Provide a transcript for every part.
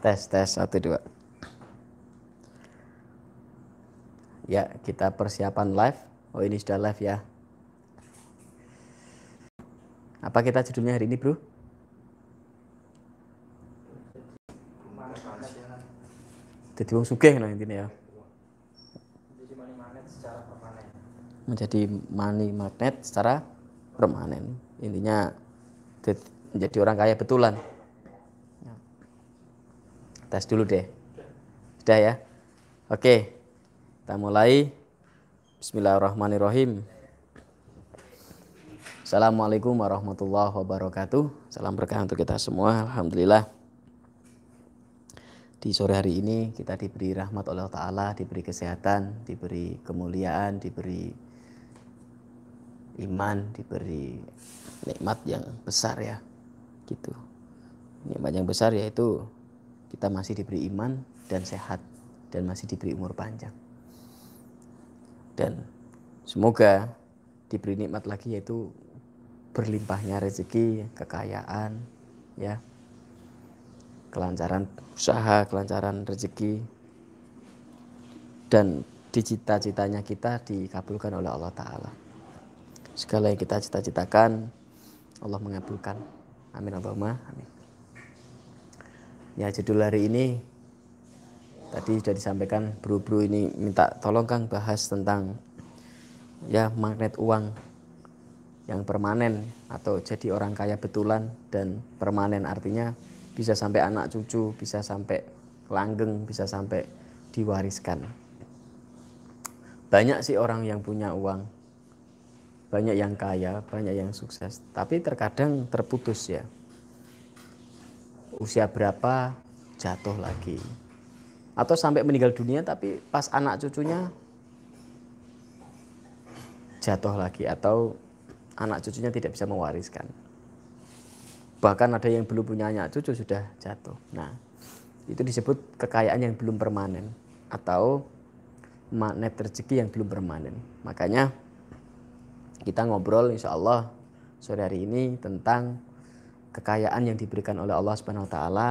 Tes, tes, satu, dua. Ya, kita persiapan live. Oh, ini sudah live ya. Apa kita judulnya hari ini, bro? Jadi wong sugih intinya ya. Menjadi money magnet secara permanen. Intinya menjadi orang kaya betulan. Tes dulu deh. Sudah ya? Oke. Kita mulai. Bismillahirrahmanirrahim. Assalamualaikum warahmatullahi wabarakatuh. Salam berkah untuk kita semua. Alhamdulillah. Di sore hari ini kita diberi rahmat oleh Allah Ta'ala, diberi kesehatan, diberi kemuliaan, diberi iman, diberi nikmat yang besar ya. Gitu. Nikmat yang besar yaitu kita masih diberi iman dan sehat dan masih diberi umur panjang. Dan semoga diberi nikmat lagi yaitu berlimpahnya rezeki, kekayaan, ya, kelancaran usaha, kelancaran rezeki, dan di cita-citanya kita dikabulkan oleh Allah Ta'ala. Segala yang kita cita-citakan, Allah mengabulkan. Amin Allahumma amin. Ya judul hari ini tadi sudah disampaikan bro-bro ini minta tolong Kang bahas tentang ya magnet uang yang permanen atau jadi orang kaya betulan dan permanen artinya bisa sampai anak cucu, bisa sampai langgeng, bisa sampai diwariskan. Banyak sih orang yang punya uang, banyak yang kaya, banyak yang sukses, tapi terkadang terputus ya. Usia berapa jatuh lagi. Atau sampai meninggal dunia tapi pas anak cucunya jatuh lagi atau anak cucunya tidak bisa mewariskan bahkan ada yang belum punya anak cucu sudah jatuh. Nah, itu disebut kekayaan yang belum permanen atau magnet rezeki yang belum permanen. Makanya kita ngobrol insya Allah sore hari ini tentang kekayaan yang diberikan oleh Allah Subhanahu Wa Taala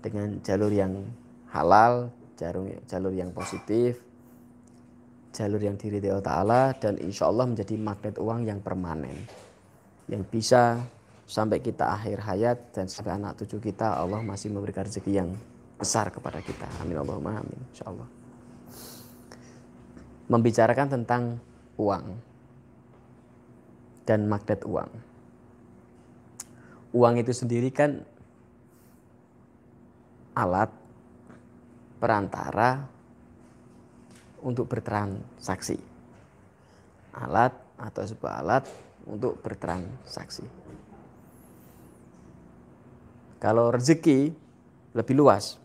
dengan jalur yang halal, jalur jalur yang positif, jalur yang diri Allah Taala dan insya Allah menjadi magnet uang yang permanen yang bisa sampai kita akhir hayat dan sampai anak cucu kita Allah masih memberikan rezeki yang besar kepada kita. Amin Allahumma amin. Insyaallah. Membicarakan tentang uang dan magnet uang. Uang itu sendiri kan alat perantara untuk bertransaksi. Alat atau sebuah alat untuk bertransaksi. Kalau rezeki lebih luas,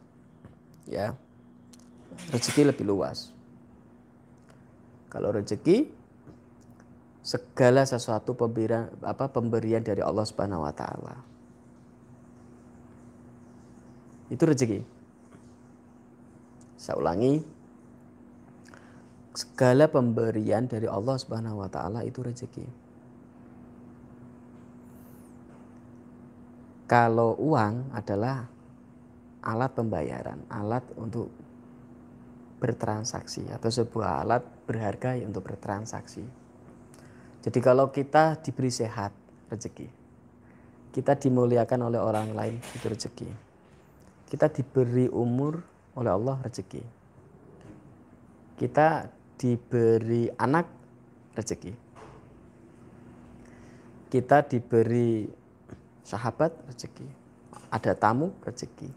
ya rezeki lebih luas. Kalau rezeki segala sesuatu pemberian apa pemberian dari Allah Subhanahu wa taala. Itu rezeki. Saya ulangi. Segala pemberian dari Allah Subhanahu wa taala itu rezeki. Kalau uang adalah alat pembayaran, alat untuk bertransaksi atau sebuah alat berharga untuk bertransaksi. Jadi kalau kita diberi sehat, rezeki. Kita dimuliakan oleh orang lain, itu rezeki. Kita diberi umur oleh Allah, rezeki. Kita diberi anak, rezeki. Kita diberi sahabat rezeki, ada tamu rezeki,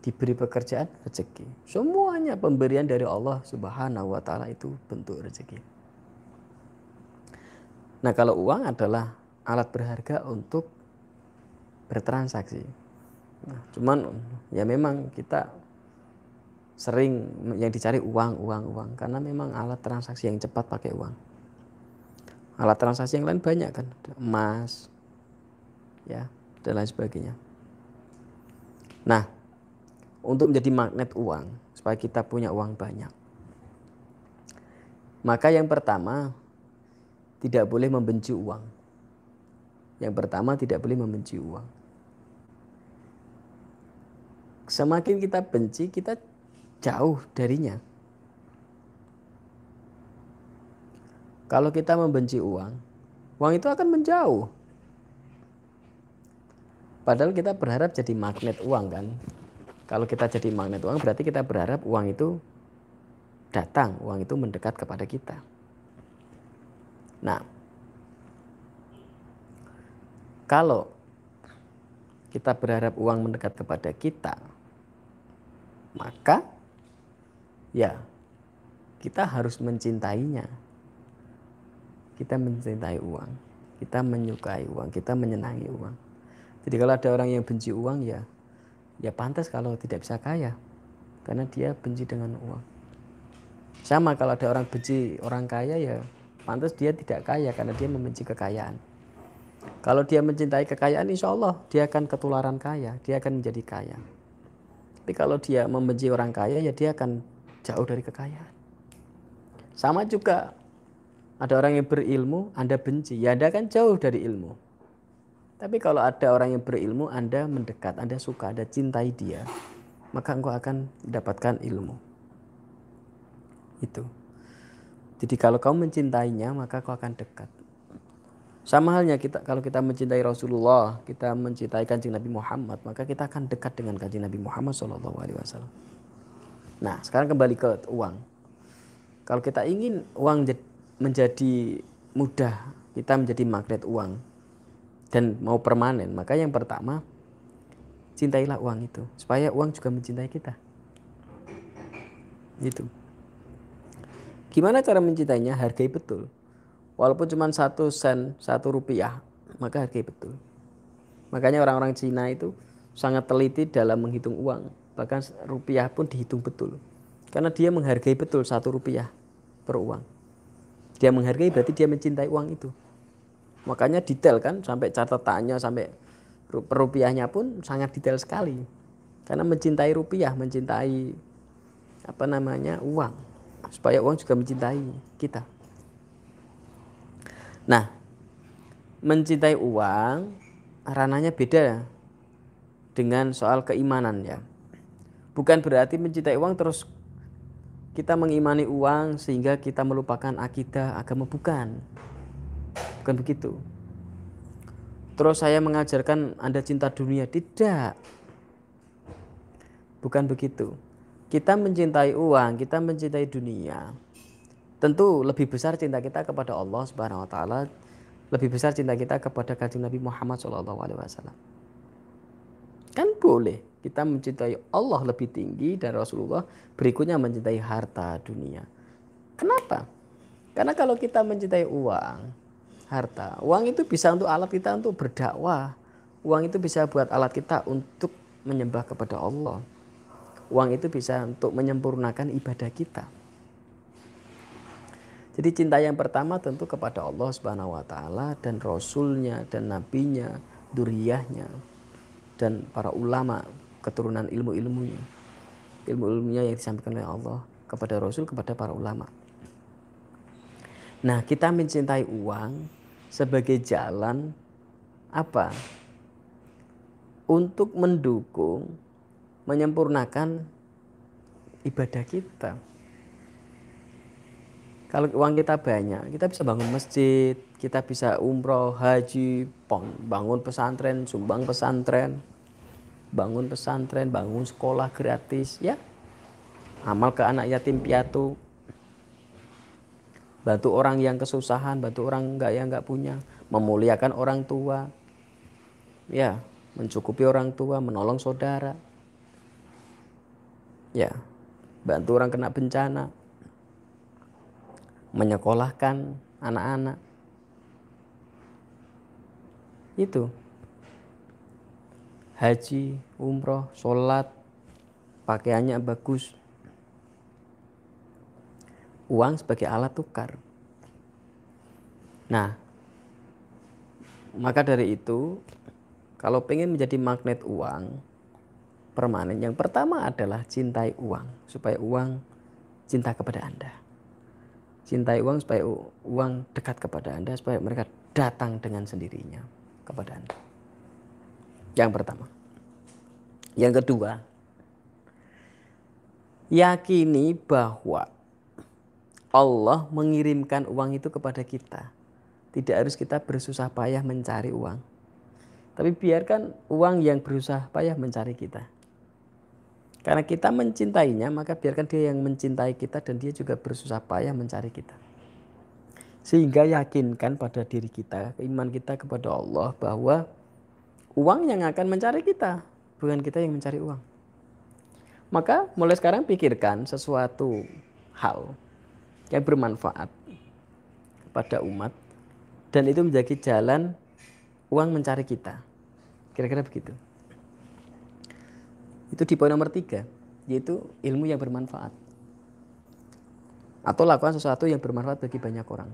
diberi pekerjaan rezeki. Semuanya pemberian dari Allah Subhanahu wa taala itu bentuk rezeki. Nah, kalau uang adalah alat berharga untuk bertransaksi. Nah, cuman ya memang kita sering yang dicari uang, uang, uang karena memang alat transaksi yang cepat pakai uang. Alat transaksi yang lain banyak kan, emas, ya dan lain sebagainya. Nah, untuk menjadi magnet uang, supaya kita punya uang banyak. Maka yang pertama, tidak boleh membenci uang. Yang pertama, tidak boleh membenci uang. semakin kita benci, kita jauh darinya. Kalau kita membenci uang, uang itu akan menjauh. Padahal kita berharap jadi magnet uang kan. Kalau kita jadi magnet uang berarti kita berharap uang itu datang, uang itu mendekat kepada kita. Nah, kalau kita berharap uang mendekat kepada kita, maka ya kita harus mencintainya. Kita mencintai uang, kita menyukai uang, kita menyenangi uang. Jadi kalau ada orang yang benci uang ya ya pantas kalau tidak bisa kaya karena dia benci dengan uang. Sama kalau ada orang benci orang kaya ya pantas dia tidak kaya karena dia membenci kekayaan. Kalau dia mencintai kekayaan insya Allah dia akan ketularan kaya, dia akan menjadi kaya. Tapi kalau dia membenci orang kaya ya dia akan jauh dari kekayaan. Sama juga ada orang yang berilmu, Anda benci, ya Anda kan jauh dari ilmu. Tapi kalau ada orang yang berilmu, Anda mendekat, Anda suka, Anda cintai dia, maka engkau akan mendapatkan ilmu. Itu. Jadi kalau kau mencintainya, maka kau akan dekat. Sama halnya kita kalau kita mencintai Rasulullah, kita mencintai kanjeng Nabi Muhammad, maka kita akan dekat dengan kanjeng Nabi Muhammad SAW. Nah, sekarang kembali ke uang. Kalau kita ingin uang menjadi mudah, kita menjadi magnet uang, dan mau permanen, maka yang pertama cintailah uang itu supaya uang juga mencintai kita. Gitu. Gimana cara mencintainya? Hargai betul. Walaupun cuma satu sen, satu rupiah, maka hargai betul. Makanya orang-orang Cina itu sangat teliti dalam menghitung uang. Bahkan rupiah pun dihitung betul. Karena dia menghargai betul satu rupiah per uang. Dia menghargai berarti dia mencintai uang itu. Makanya detail kan sampai catatannya sampai rupiahnya pun sangat detail sekali. Karena mencintai rupiah, mencintai apa namanya uang, supaya uang juga mencintai kita. Nah, mencintai uang ranahnya beda dengan soal keimanan ya. Bukan berarti mencintai uang terus kita mengimani uang sehingga kita melupakan akidah agama bukan. Bukan begitu. Terus saya mengajarkan Anda cinta dunia. Tidak. Bukan begitu. Kita mencintai uang, kita mencintai dunia. Tentu lebih besar cinta kita kepada Allah Subhanahu wa taala, lebih besar cinta kita kepada kanjeng Nabi Muhammad Shallallahu alaihi wasallam. Kan boleh kita mencintai Allah lebih tinggi dan Rasulullah, berikutnya mencintai harta dunia. Kenapa? Karena kalau kita mencintai uang, harta. Uang itu bisa untuk alat kita untuk berdakwah. Uang itu bisa buat alat kita untuk menyembah kepada Allah. Uang itu bisa untuk menyempurnakan ibadah kita. Jadi cinta yang pertama tentu kepada Allah Subhanahu wa taala dan rasulnya dan nabinya, duriyahnya dan para ulama keturunan ilmu-ilmunya. Ilmu-ilmunya yang disampaikan oleh Allah kepada rasul kepada para ulama. Nah, kita mencintai uang sebagai jalan apa? Untuk mendukung, menyempurnakan ibadah kita. Kalau uang kita banyak, kita bisa bangun masjid, kita bisa umroh, haji, bangun pesantren, sumbang pesantren, bangun pesantren, bangun sekolah gratis, ya. Amal ke anak yatim piatu, bantu orang yang kesusahan, bantu orang enggak yang enggak punya, memuliakan orang tua, ya, mencukupi orang tua, menolong saudara, ya, bantu orang kena bencana, menyekolahkan anak-anak, itu. Haji, umroh, sholat, pakaiannya bagus, uang sebagai alat tukar. Nah, maka dari itu, kalau pengen menjadi magnet uang permanen, yang pertama adalah cintai uang, supaya uang cinta kepada Anda. Cintai uang supaya uang dekat kepada Anda, supaya mereka datang dengan sendirinya kepada Anda. Yang pertama. Yang kedua, yakini bahwa Allah mengirimkan uang itu kepada kita. Tidak harus kita bersusah payah mencari uang. Tapi biarkan uang yang berusaha payah mencari kita. Karena kita mencintainya, maka biarkan dia yang mencintai kita dan dia juga bersusah payah mencari kita. Sehingga yakinkan pada diri kita, iman kita kepada Allah bahwa uang yang akan mencari kita, bukan kita yang mencari uang. Maka mulai sekarang pikirkan sesuatu hal yang bermanfaat pada umat dan itu menjadi jalan uang mencari kita. Kira-kira begitu. Itu di poin nomor tiga, yaitu ilmu yang bermanfaat. Atau lakukan sesuatu yang bermanfaat bagi banyak orang.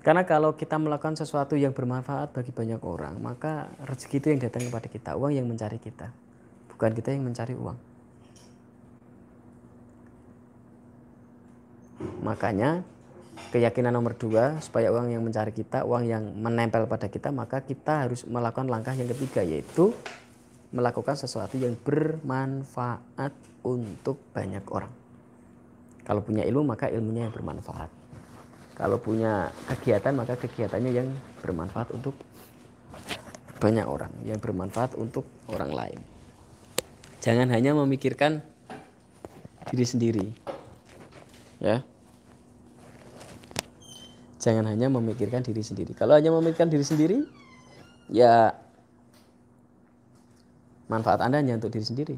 Karena kalau kita melakukan sesuatu yang bermanfaat bagi banyak orang, maka rezeki itu yang datang kepada kita, uang yang mencari kita bukan kita yang mencari uang. Makanya keyakinan nomor dua supaya uang yang mencari kita, uang yang menempel pada kita, maka kita harus melakukan langkah yang ketiga yaitu melakukan sesuatu yang bermanfaat untuk banyak orang. Kalau punya ilmu maka ilmunya yang bermanfaat. Kalau punya kegiatan maka kegiatannya yang bermanfaat untuk banyak orang, yang bermanfaat untuk orang lain. Jangan hanya memikirkan diri sendiri. Ya. Jangan hanya memikirkan diri sendiri. Kalau hanya memikirkan diri sendiri, ya manfaat Anda hanya untuk diri sendiri.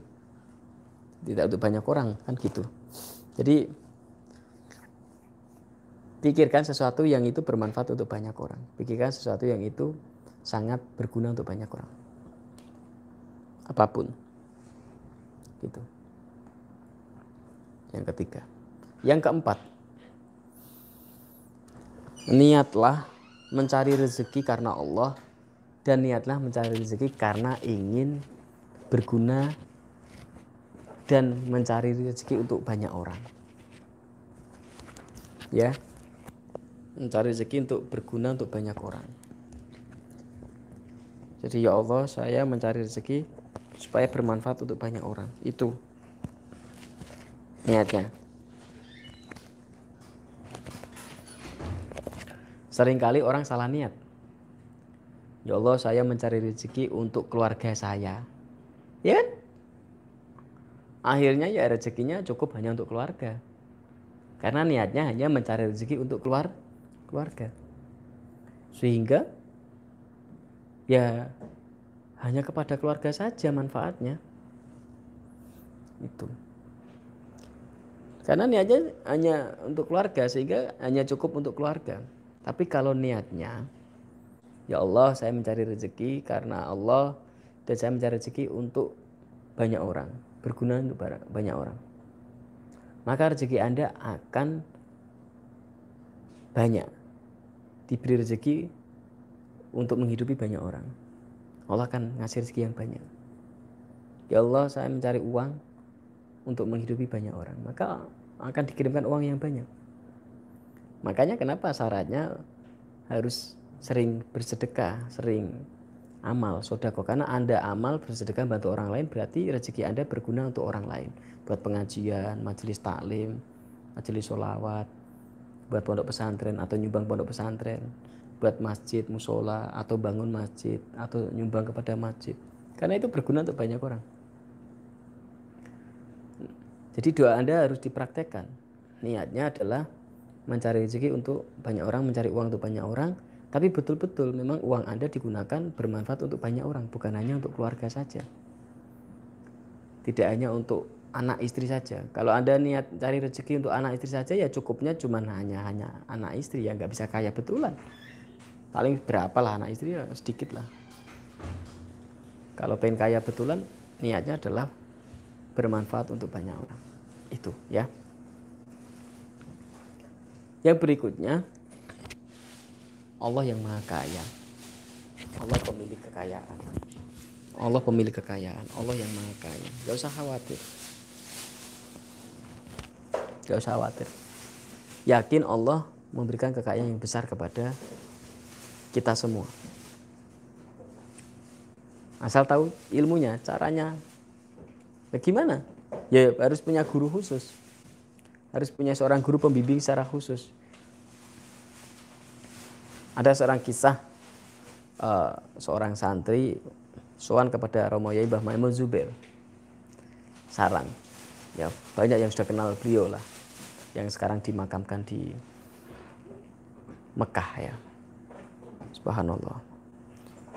Tidak untuk banyak orang, kan gitu. Jadi pikirkan sesuatu yang itu bermanfaat untuk banyak orang. Pikirkan sesuatu yang itu sangat berguna untuk banyak orang. Apa pun gitu yang ketiga yang keempat niatlah mencari rezeki karena Allah dan niatlah mencari rezeki karena ingin berguna dan mencari rezeki untuk banyak orang ya mencari rezeki untuk berguna untuk banyak orang jadi ya Allah saya mencari rezeki supaya bermanfaat untuk banyak orang. Itu niatnya. Seringkali orang salah niat. Ya Allah, saya mencari rezeki untuk keluarga saya. Ya kan? Akhirnya ya rezekinya cukup hanya untuk keluarga. Karena niatnya hanya mencari rezeki untuk keluar keluarga. Sehingga ya hanya kepada keluarga saja manfaatnya itu karena niatnya hanya untuk keluarga sehingga hanya cukup untuk keluarga tapi kalau niatnya ya Allah saya mencari rezeki karena Allah dan saya mencari rezeki untuk banyak orang berguna untuk banyak orang maka rezeki Anda akan banyak diberi rezeki untuk menghidupi banyak orang Allah akan ngasih rezeki yang banyak. Ya Allah, saya mencari uang untuk menghidupi banyak orang. Maka akan dikirimkan uang yang banyak. Makanya kenapa syaratnya harus sering bersedekah, sering amal, sodako. Karena Anda amal bersedekah bantu orang lain berarti rezeki Anda berguna untuk orang lain. Buat pengajian, majelis taklim, majelis sholawat, buat pondok pesantren atau nyumbang pondok pesantren buat masjid, musola, atau bangun masjid, atau nyumbang kepada masjid. Karena itu berguna untuk banyak orang. Jadi doa Anda harus dipraktekkan. Niatnya adalah mencari rezeki untuk banyak orang, mencari uang untuk banyak orang, tapi betul-betul memang uang Anda digunakan bermanfaat untuk banyak orang, bukan hanya untuk keluarga saja. Tidak hanya untuk anak istri saja. Kalau Anda niat cari rezeki untuk anak istri saja ya cukupnya cuma hanya hanya anak istri yang nggak bisa kaya betulan paling berapa lah anak istri ya sedikit lah kalau pengen kaya betulan niatnya adalah bermanfaat untuk banyak orang itu ya yang berikutnya Allah yang maha kaya Allah pemilik kekayaan Allah pemilik kekayaan Allah yang maha kaya gak usah khawatir gak usah khawatir yakin Allah memberikan kekayaan yang besar kepada kita semua. Asal tahu ilmunya, caranya. Bagaimana? Ya harus punya guru khusus. Harus punya seorang guru pembimbing secara khusus. Ada seorang kisah uh, seorang santri soan kepada Romo Yai Mbah Maimun Zubair. Sarang. Ya, banyak yang sudah kenal beliau lah. Yang sekarang dimakamkan di Mekah ya. Subhanallah.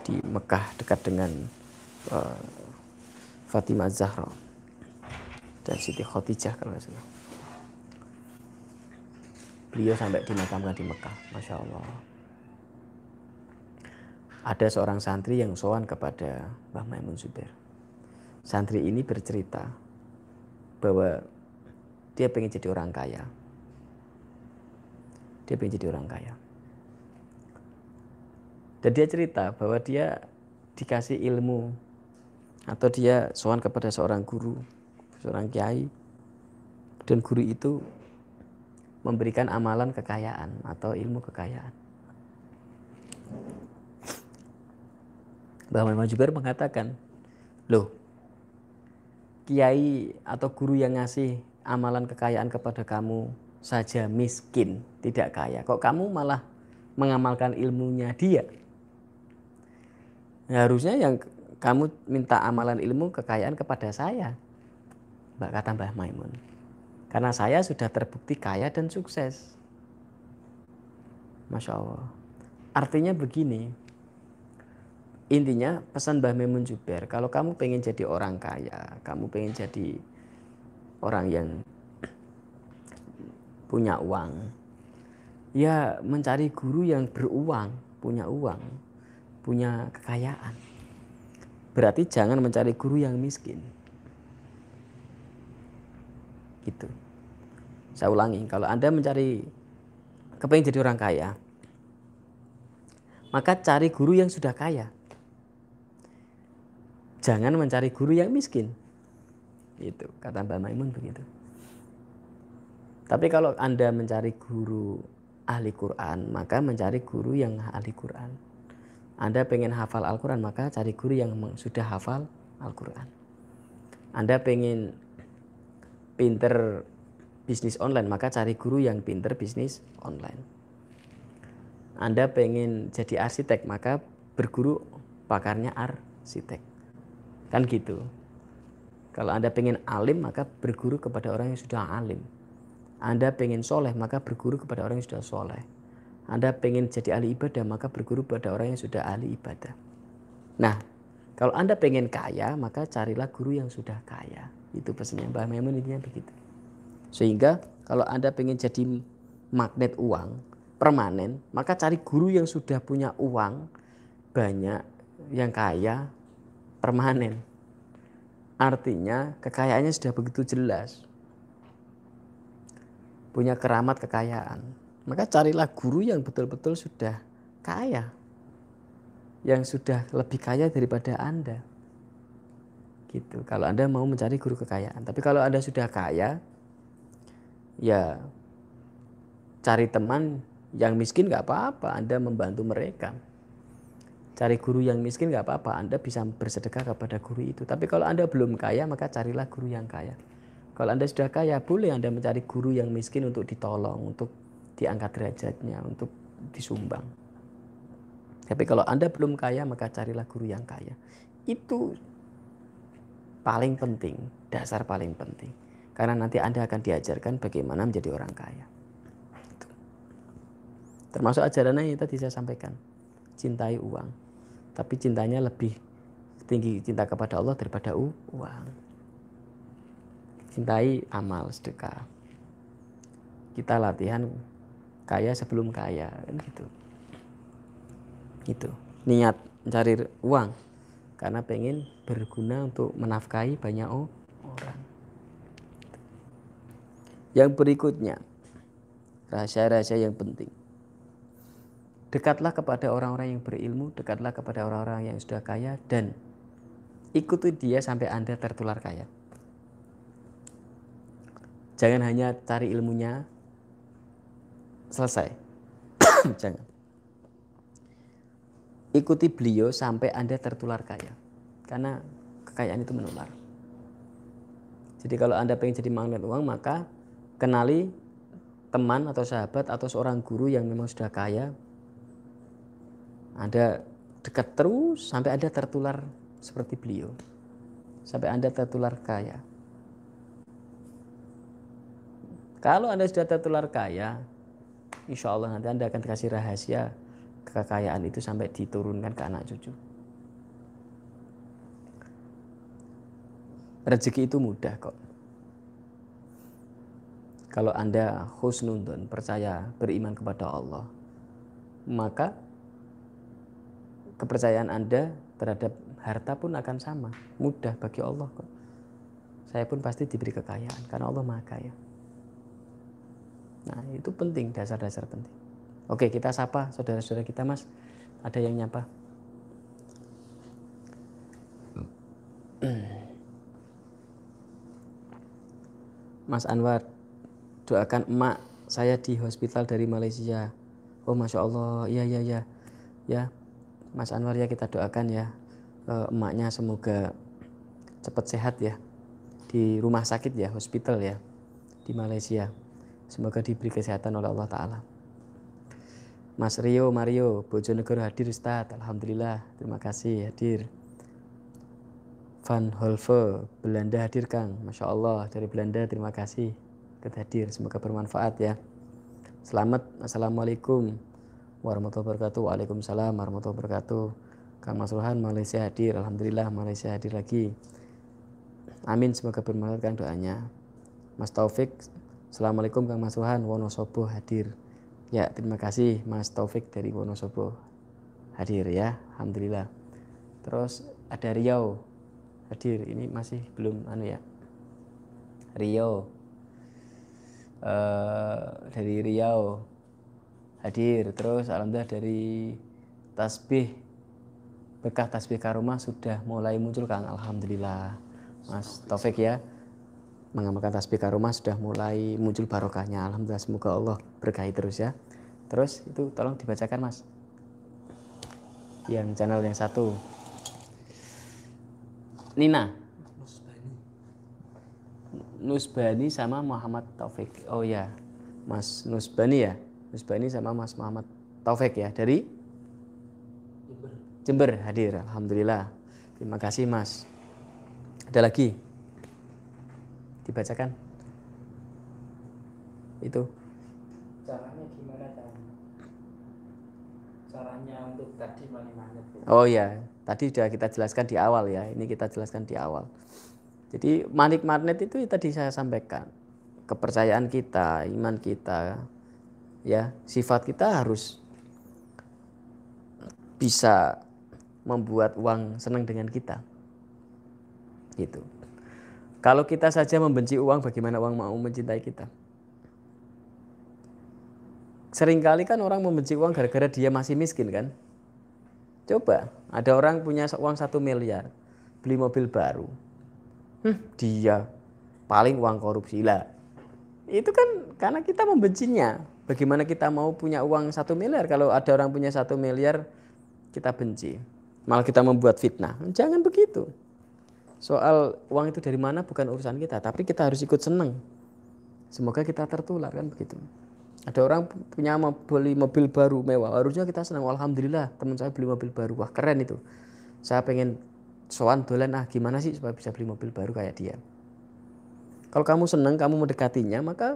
Di Mekah dekat dengan uh, Fatimah Zahra dan Siti Khadijah kalau nggak. Beliau sampai dimakamkan di Mekah, masya Allah. Ada seorang santri yang sowan kepada Mbah Maimun Zubair. Santri ini bercerita bahwa dia pengen jadi orang kaya. Dia pengen jadi orang kaya. Dan dia cerita bahwa dia dikasih ilmu atau dia sowan kepada seorang guru, seorang kiai, dan guru itu memberikan amalan kekayaan atau ilmu kekayaan. Mbah Muhammad Jubair mengatakan, loh, kiai atau guru yang ngasih amalan kekayaan kepada kamu saja miskin, tidak kaya. Kok kamu malah mengamalkan ilmunya dia? Ya, harusnya yang kamu minta amalan ilmu kekayaan kepada saya. Mbak kata Mbah Maimun. Karena saya sudah terbukti kaya dan sukses. Masya Allah. Artinya begini. Intinya pesan Mbah Maimun Juber. Kalau kamu pengen jadi orang kaya. Kamu pengen jadi orang yang punya uang. Ya mencari guru yang beruang. Punya uang punya kekayaan. Berarti jangan mencari guru yang miskin. Gitu. Saya ulangi, kalau Anda mencari kepengen jadi orang kaya, maka cari guru yang sudah kaya. Jangan mencari guru yang miskin. Itu kata Mbak Maimun begitu. Tapi kalau Anda mencari guru ahli Quran, maka mencari guru yang ahli Quran. Anda pengen hafal Al-Quran maka cari guru yang sudah hafal Al-Quran. Anda pengen pinter bisnis online maka cari guru yang pinter bisnis online. Anda pengen jadi arsitek maka berguru pakarnya arsitek. Kan gitu. Kalau Anda pengen alim maka berguru kepada orang yang sudah alim. Anda pengen soleh maka berguru kepada orang yang sudah soleh. Anda pengen jadi ahli ibadah, maka berguru pada orang yang sudah ahli ibadah. Nah, kalau Anda pengen kaya, maka carilah guru yang sudah kaya. Itu pesannya Mbah Maimun intinya begitu. Sehingga kalau Anda pengen jadi magnet uang permanen, maka cari guru yang sudah punya uang banyak, yang kaya, permanen. Artinya kekayaannya sudah begitu jelas. Punya keramat kekayaan maka carilah guru yang betul-betul sudah kaya. Yang sudah lebih kaya daripada Anda. Gitu. Kalau Anda mau mencari guru kekayaan. Tapi kalau Anda sudah kaya, ya cari teman yang miskin nggak apa-apa. Anda membantu mereka. Cari guru yang miskin nggak apa-apa. Anda bisa bersedekah kepada guru itu. Tapi kalau Anda belum kaya, maka carilah guru yang kaya. Kalau Anda sudah kaya, boleh Anda mencari guru yang miskin untuk ditolong, untuk diangkat derajatnya untuk disumbang. Tapi kalau Anda belum kaya maka carilah guru yang kaya. Itu paling penting, dasar paling penting. Karena nanti Anda akan diajarkan bagaimana menjadi orang kaya. Termasuk ajarannya yang tadi saya sampaikan. Cintai uang. Tapi cintanya lebih tinggi cinta kepada Allah daripada uang. Cintai amal sedekah. Kita latihan kaya sebelum kaya kan gitu. Itu. Niat mencari uang. Karena pengen berguna untuk menafkahi banyak orang. Yang berikutnya rahasia-rahasia yang penting dekatlah kepada orang-orang yang berilmu dekatlah kepada orang-orang yang sudah kaya dan ikuti dia sampai anda tertular kaya jangan hanya cari ilmunya selesai. Jangan. Ikuti beliau sampai Anda tertular kaya. Karena kekayaan itu menular. Jadi kalau Anda pengen jadi magnet uang maka kenali teman atau sahabat atau seorang guru yang memang sudah kaya. Anda dekat terus sampai Anda tertular seperti beliau. Sampai Anda tertular kaya. Kalau Anda sudah tertular kaya, insya Allah nanti Anda akan dikasih rahasia kekayaan itu sampai diturunkan ke anak cucu. Rezeki itu mudah kok. Kalau Anda husnudun, percaya, beriman kepada Allah, maka kepercayaan Anda terhadap harta pun akan sama. Mudah bagi Allah kok. Saya pun pasti diberi kekayaan karena Allah Maha Kaya. Nah, itu penting, dasar-dasar penting. Oke, kita sapa saudara-saudara kita, Mas. Ada yang nyapa? Mas Anwar, doakan emak saya di hospital dari Malaysia. Oh, masya Allah, iya iya iya, ya, Mas Anwar ya kita doakan ya. Eh, emaknya semoga cepat sehat ya. Di rumah sakit ya, hospital ya di Malaysia. Semoga diberi kesehatan oleh Allah Ta'ala. Mas Rio Mario Bojonegoro hadir Ustaz. Alhamdulillah terima kasih hadir. Van Holve Belanda hadir Kang. Masya Allah dari Belanda terima kasih. Ikut hadir semoga bermanfaat ya. Selamat Assalamualaikum warahmatullahi wabarakatuh. Waalaikumsalam warahmatullahi wabarakatuh. Kang Mas Rohan Malaysia hadir. Alhamdulillah Malaysia hadir lagi. Amin semoga bermanfaat Kang doanya. Mas Taufik Assalamualaikum Kang Mas Rohan. Wonosobo hadir. Ya, terima kasih Mas Taufik dari Wonosobo hadir ya, alhamdulillah. Terus ada Riau hadir, ini masih belum anu ya. Riau. Uh, dari Riau hadir, terus alhamdulillah dari tasbih berkah tasbih karomah sudah mulai muncul Kang, alhamdulillah. Mas Taufik ya mengamalkan tasbih karomah sudah mulai muncul barokahnya. Alhamdulillah semoga Allah berkahi terus ya. Terus itu tolong dibacakan mas. Yang channel yang satu. Nina. Nusbani sama Muhammad Taufik. Oh ya, Mas Nusbani ya. Nusbani sama Mas Muhammad Taufik ya dari Jember. Jember hadir. Alhamdulillah. Terima kasih Mas. Ada lagi? dibacakan itu caranya gimana caranya caranya untuk tadi money magnet oh ya tadi sudah kita jelaskan di awal ya ini kita jelaskan di awal jadi manik magnet itu tadi saya sampaikan kepercayaan kita iman kita ya sifat kita harus bisa membuat uang senang dengan kita gitu kalau kita saja membenci uang, bagaimana uang mau mencintai kita? Seringkali kan orang membenci uang gara-gara dia masih miskin kan? Coba, ada orang punya uang satu miliar, beli mobil baru. Hmm, dia paling uang korupsi lah. Itu kan karena kita membencinya. Bagaimana kita mau punya uang satu miliar kalau ada orang punya satu miliar kita benci. Malah kita membuat fitnah. Jangan begitu soal uang itu dari mana bukan urusan kita, tapi kita harus ikut seneng. Semoga kita tertular kan begitu. Ada orang punya beli mobil baru mewah, harusnya kita senang. Alhamdulillah teman saya beli mobil baru, wah keren itu. Saya pengen soan dolan ah gimana sih supaya bisa beli mobil baru kayak dia. Kalau kamu senang, kamu mendekatinya, maka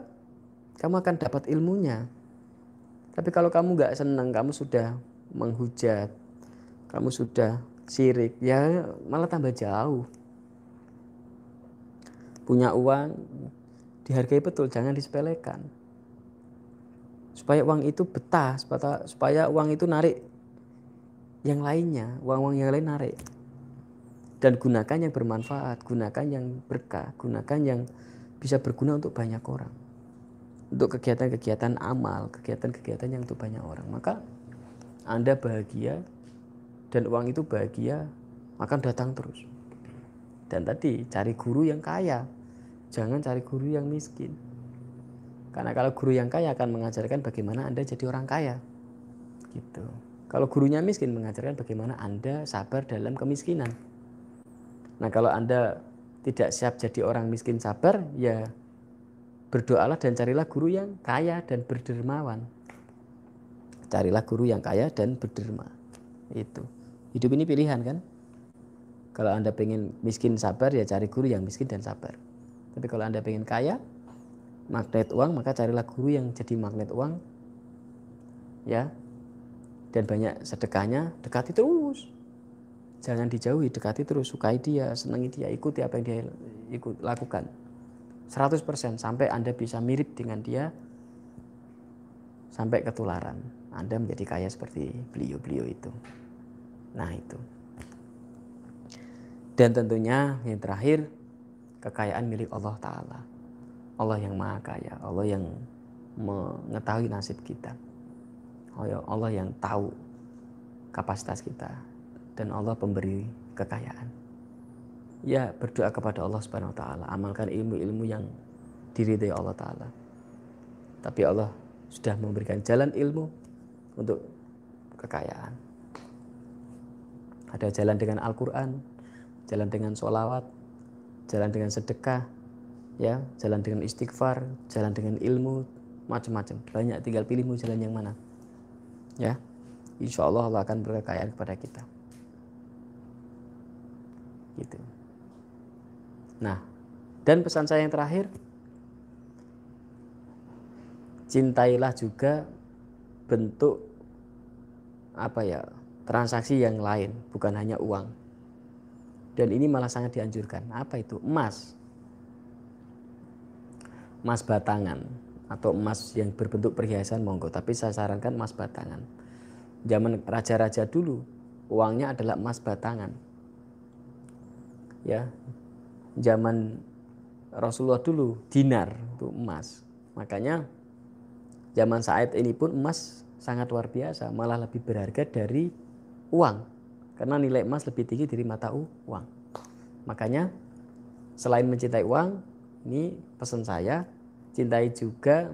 kamu akan dapat ilmunya. Tapi kalau kamu nggak senang, kamu sudah menghujat, kamu sudah sirik, ya malah tambah jauh punya uang dihargai betul, jangan disepelekan. Supaya uang itu betah, supaya, uang itu narik yang lainnya, uang-uang yang lain narik. Dan gunakan yang bermanfaat, gunakan yang berkah, gunakan yang bisa berguna untuk banyak orang. Untuk kegiatan-kegiatan amal, kegiatan-kegiatan yang untuk banyak orang. Maka Anda bahagia dan uang itu bahagia akan datang terus. Dan tadi cari guru yang kaya, Jangan cari guru yang miskin. Karena kalau guru yang kaya akan mengajarkan bagaimana Anda jadi orang kaya. Gitu. Kalau gurunya miskin mengajarkan bagaimana Anda sabar dalam kemiskinan. Nah, kalau Anda tidak siap jadi orang miskin sabar, ya berdoalah dan carilah guru yang kaya dan berdermawan. Carilah guru yang kaya dan berderma. Itu. Hidup ini pilihan kan? Kalau Anda pengen miskin sabar ya cari guru yang miskin dan sabar. Tapi kalau Anda pengen kaya, magnet uang maka carilah guru yang jadi magnet uang ya dan banyak sedekahnya dekati terus jangan dijauhi dekati terus sukai dia senangi dia ikuti apa yang dia ikut lakukan 100% sampai anda bisa mirip dengan dia sampai ketularan. Anda menjadi kaya seperti beliau-beliau itu. Nah itu. Dan tentunya yang terakhir kekayaan milik Allah Ta'ala. Allah yang maha kaya Allah yang mengetahui nasib kita. Allah yang tahu kapasitas kita. Dan Allah pemberi kekayaan. Ya berdoa kepada Allah Subhanahu wa taala, amalkan ilmu-ilmu yang diridhai Allah taala. Tapi Allah sudah memberikan jalan ilmu untuk kekayaan. Ada jalan dengan Al-Quran, jalan dengan sholawat, jalan dengan sedekah, ya, jalan dengan istighfar, jalan dengan ilmu, macam-macam. Banyak tinggal pilihmu jalan yang mana ya insya Allah Allah akan berkekayaan kepada kita gitu nah dan pesan saya yang terakhir cintailah juga bentuk apa ya transaksi yang lain bukan hanya uang. Dan ini malah sangat dianjurkan. Apa itu? Emas. Emas batangan atau emas yang berbentuk perhiasan monggo. Tapi saya sarankan emas batangan. Zaman raja-raja dulu uangnya adalah emas batangan. Ya zaman Rasulullah dulu dinar itu emas. Makanya zaman saat ini pun emas sangat luar biasa malah lebih berharga dari uang. Karena nilai emas lebih tinggi dari mata uang. Makanya selain mencintai uang ini pesan saya cintai juga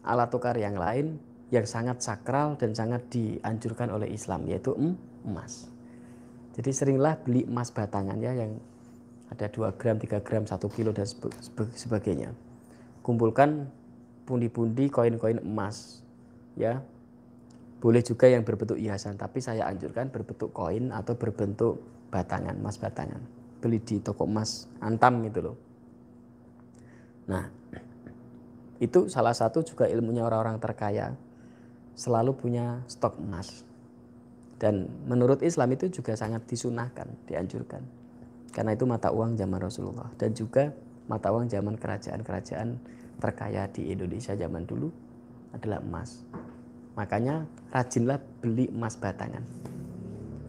alat tukar yang lain yang sangat sakral dan sangat dianjurkan oleh Islam yaitu emas. Jadi seringlah beli emas batangan ya yang ada 2 gram, 3 gram, 1 kilo dan sebagainya. Kumpulkan pundi-pundi koin-koin emas ya. Boleh juga yang berbentuk hiasan, tapi saya anjurkan berbentuk koin atau berbentuk batangan, emas batangan. Beli di toko emas antam gitu loh. Nah, itu salah satu juga ilmunya orang-orang terkaya selalu punya stok emas. Dan menurut Islam itu juga sangat disunahkan, dianjurkan. Karena itu mata uang zaman Rasulullah dan juga mata uang zaman kerajaan-kerajaan terkaya di Indonesia zaman dulu adalah emas. Makanya rajinlah beli emas batangan.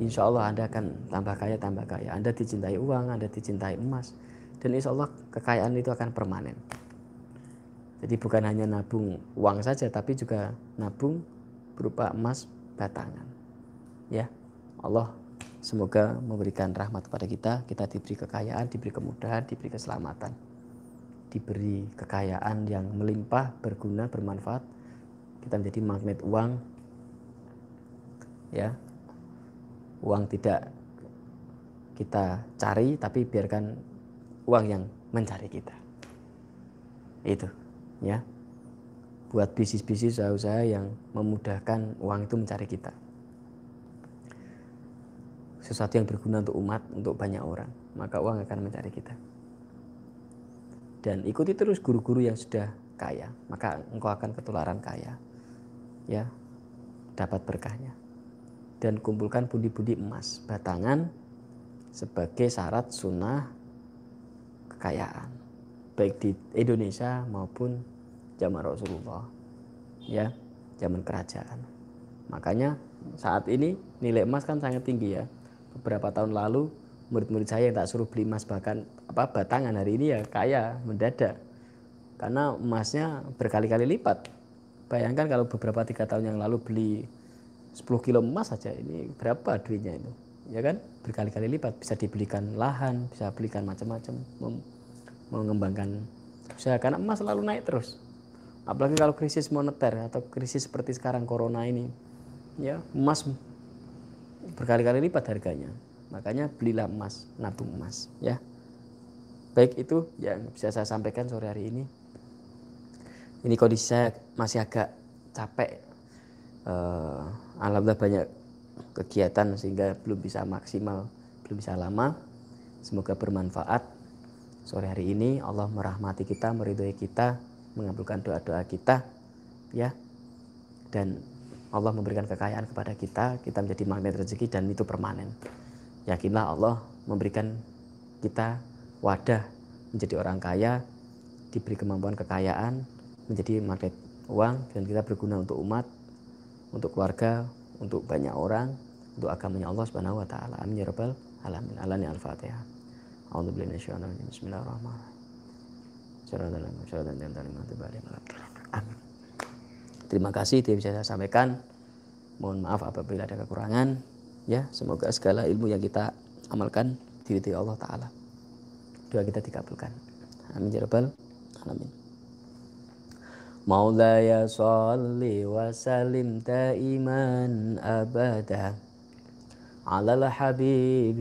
Insya Allah Anda akan tambah kaya, tambah kaya. Anda dicintai uang, Anda dicintai emas. Dan insya Allah kekayaan itu akan permanen. Jadi bukan hanya nabung uang saja tapi juga nabung berupa emas batangan. Ya. Allah semoga memberikan rahmat kepada kita, kita diberi kekayaan, diberi kemudahan, diberi keselamatan. Diberi kekayaan yang melimpah, berguna, bermanfaat. Kita menjadi magnet uang. Ya. Uang tidak kita cari tapi biarkan uang yang mencari kita. Itu ya buat bisnis-bisnis usaha-usaha yang memudahkan uang itu mencari kita sesuatu yang berguna untuk umat untuk banyak orang maka uang akan mencari kita. Dan ikuti terus guru-guru yang sudah kaya maka engkau akan ketularan kaya ya dapat berkahnya. Dan kumpulkan budi-budi emas batangan sebagai syarat sunnah kekayaan baik di Indonesia maupun zaman Rasulullah ya zaman kerajaan. Makanya saat ini nilai emas kan sangat tinggi ya beberapa tahun lalu murid-murid saya yang tak suruh beli emas bahkan apa batangan hari ini ya kaya mendadak. Karena emasnya berkali-kali lipat. Bayangkan kalau beberapa tiga tahun yang lalu beli 10 kilo emas saja ini berapa duitnya itu? Ya kan? Berkali-kali lipat. Bisa dibelikan lahan bisa belikan macam-macam mengembangkan usaha. Karena emas selalu naik terus. Apalagi kalau krisis moneter atau krisis seperti sekarang corona ini. Ya emas berkali-kali lipat harganya. Makanya belilah emas nabung emas ya. Baik itu yang bisa saya sampaikan sore hari ini. Ini kondisi saya masih agak capek. Uh, alhamdulillah banyak kegiatan sehingga belum bisa maksimal belum bisa lama. Semoga bermanfaat. Sore hari ini Allah merahmati kita meridhoi kita mengabulkan doa-doa kita ya. Dan Allah memberikan kekayaan kepada kita kita menjadi magnet rezeki dan itu permanen yakinlah Allah memberikan kita wadah menjadi orang kaya diberi kemampuan kekayaan menjadi magnet uang dan kita berguna untuk umat, untuk keluarga, untuk banyak orang, untuk agamanya Allah Subhanahu wa taala. Amin ya rabbal alamin. Alani al-Fatihah. A'udzubillahi minasyaitonir Bismillahirrahmanirrahim. Amin. Terima kasih itu yang bisa saya sampaikan. Mohon maaf apabila ada kekurangan. Ya, semoga segala ilmu yang kita amalkan diridhoi Allah taala. Doa kita dikabulkan. Amin ya rabbal alamin. مولاي صل وسلم دائما أبدا على الحبيب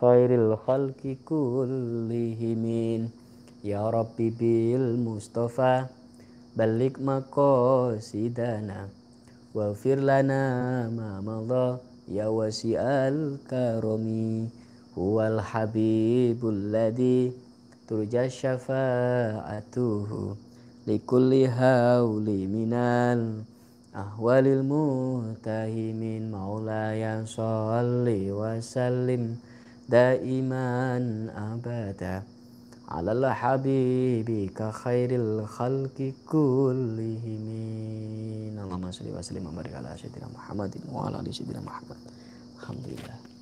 خير الخلق كلهم يا ربي بالمصطفى balik makosidana wafir lana ya wasi'al karomi huwal habibul turja syafa'atuhu likulli hauli minal ahwalil mutahimin maulaya salli wa sallim daiman abada ala habibika khairil khalqi kullihim Allahumma salli wa sallim wa barik ala sayyidina Muhammadin wa ala ali sayyidina Muhammad. Alhamdulillah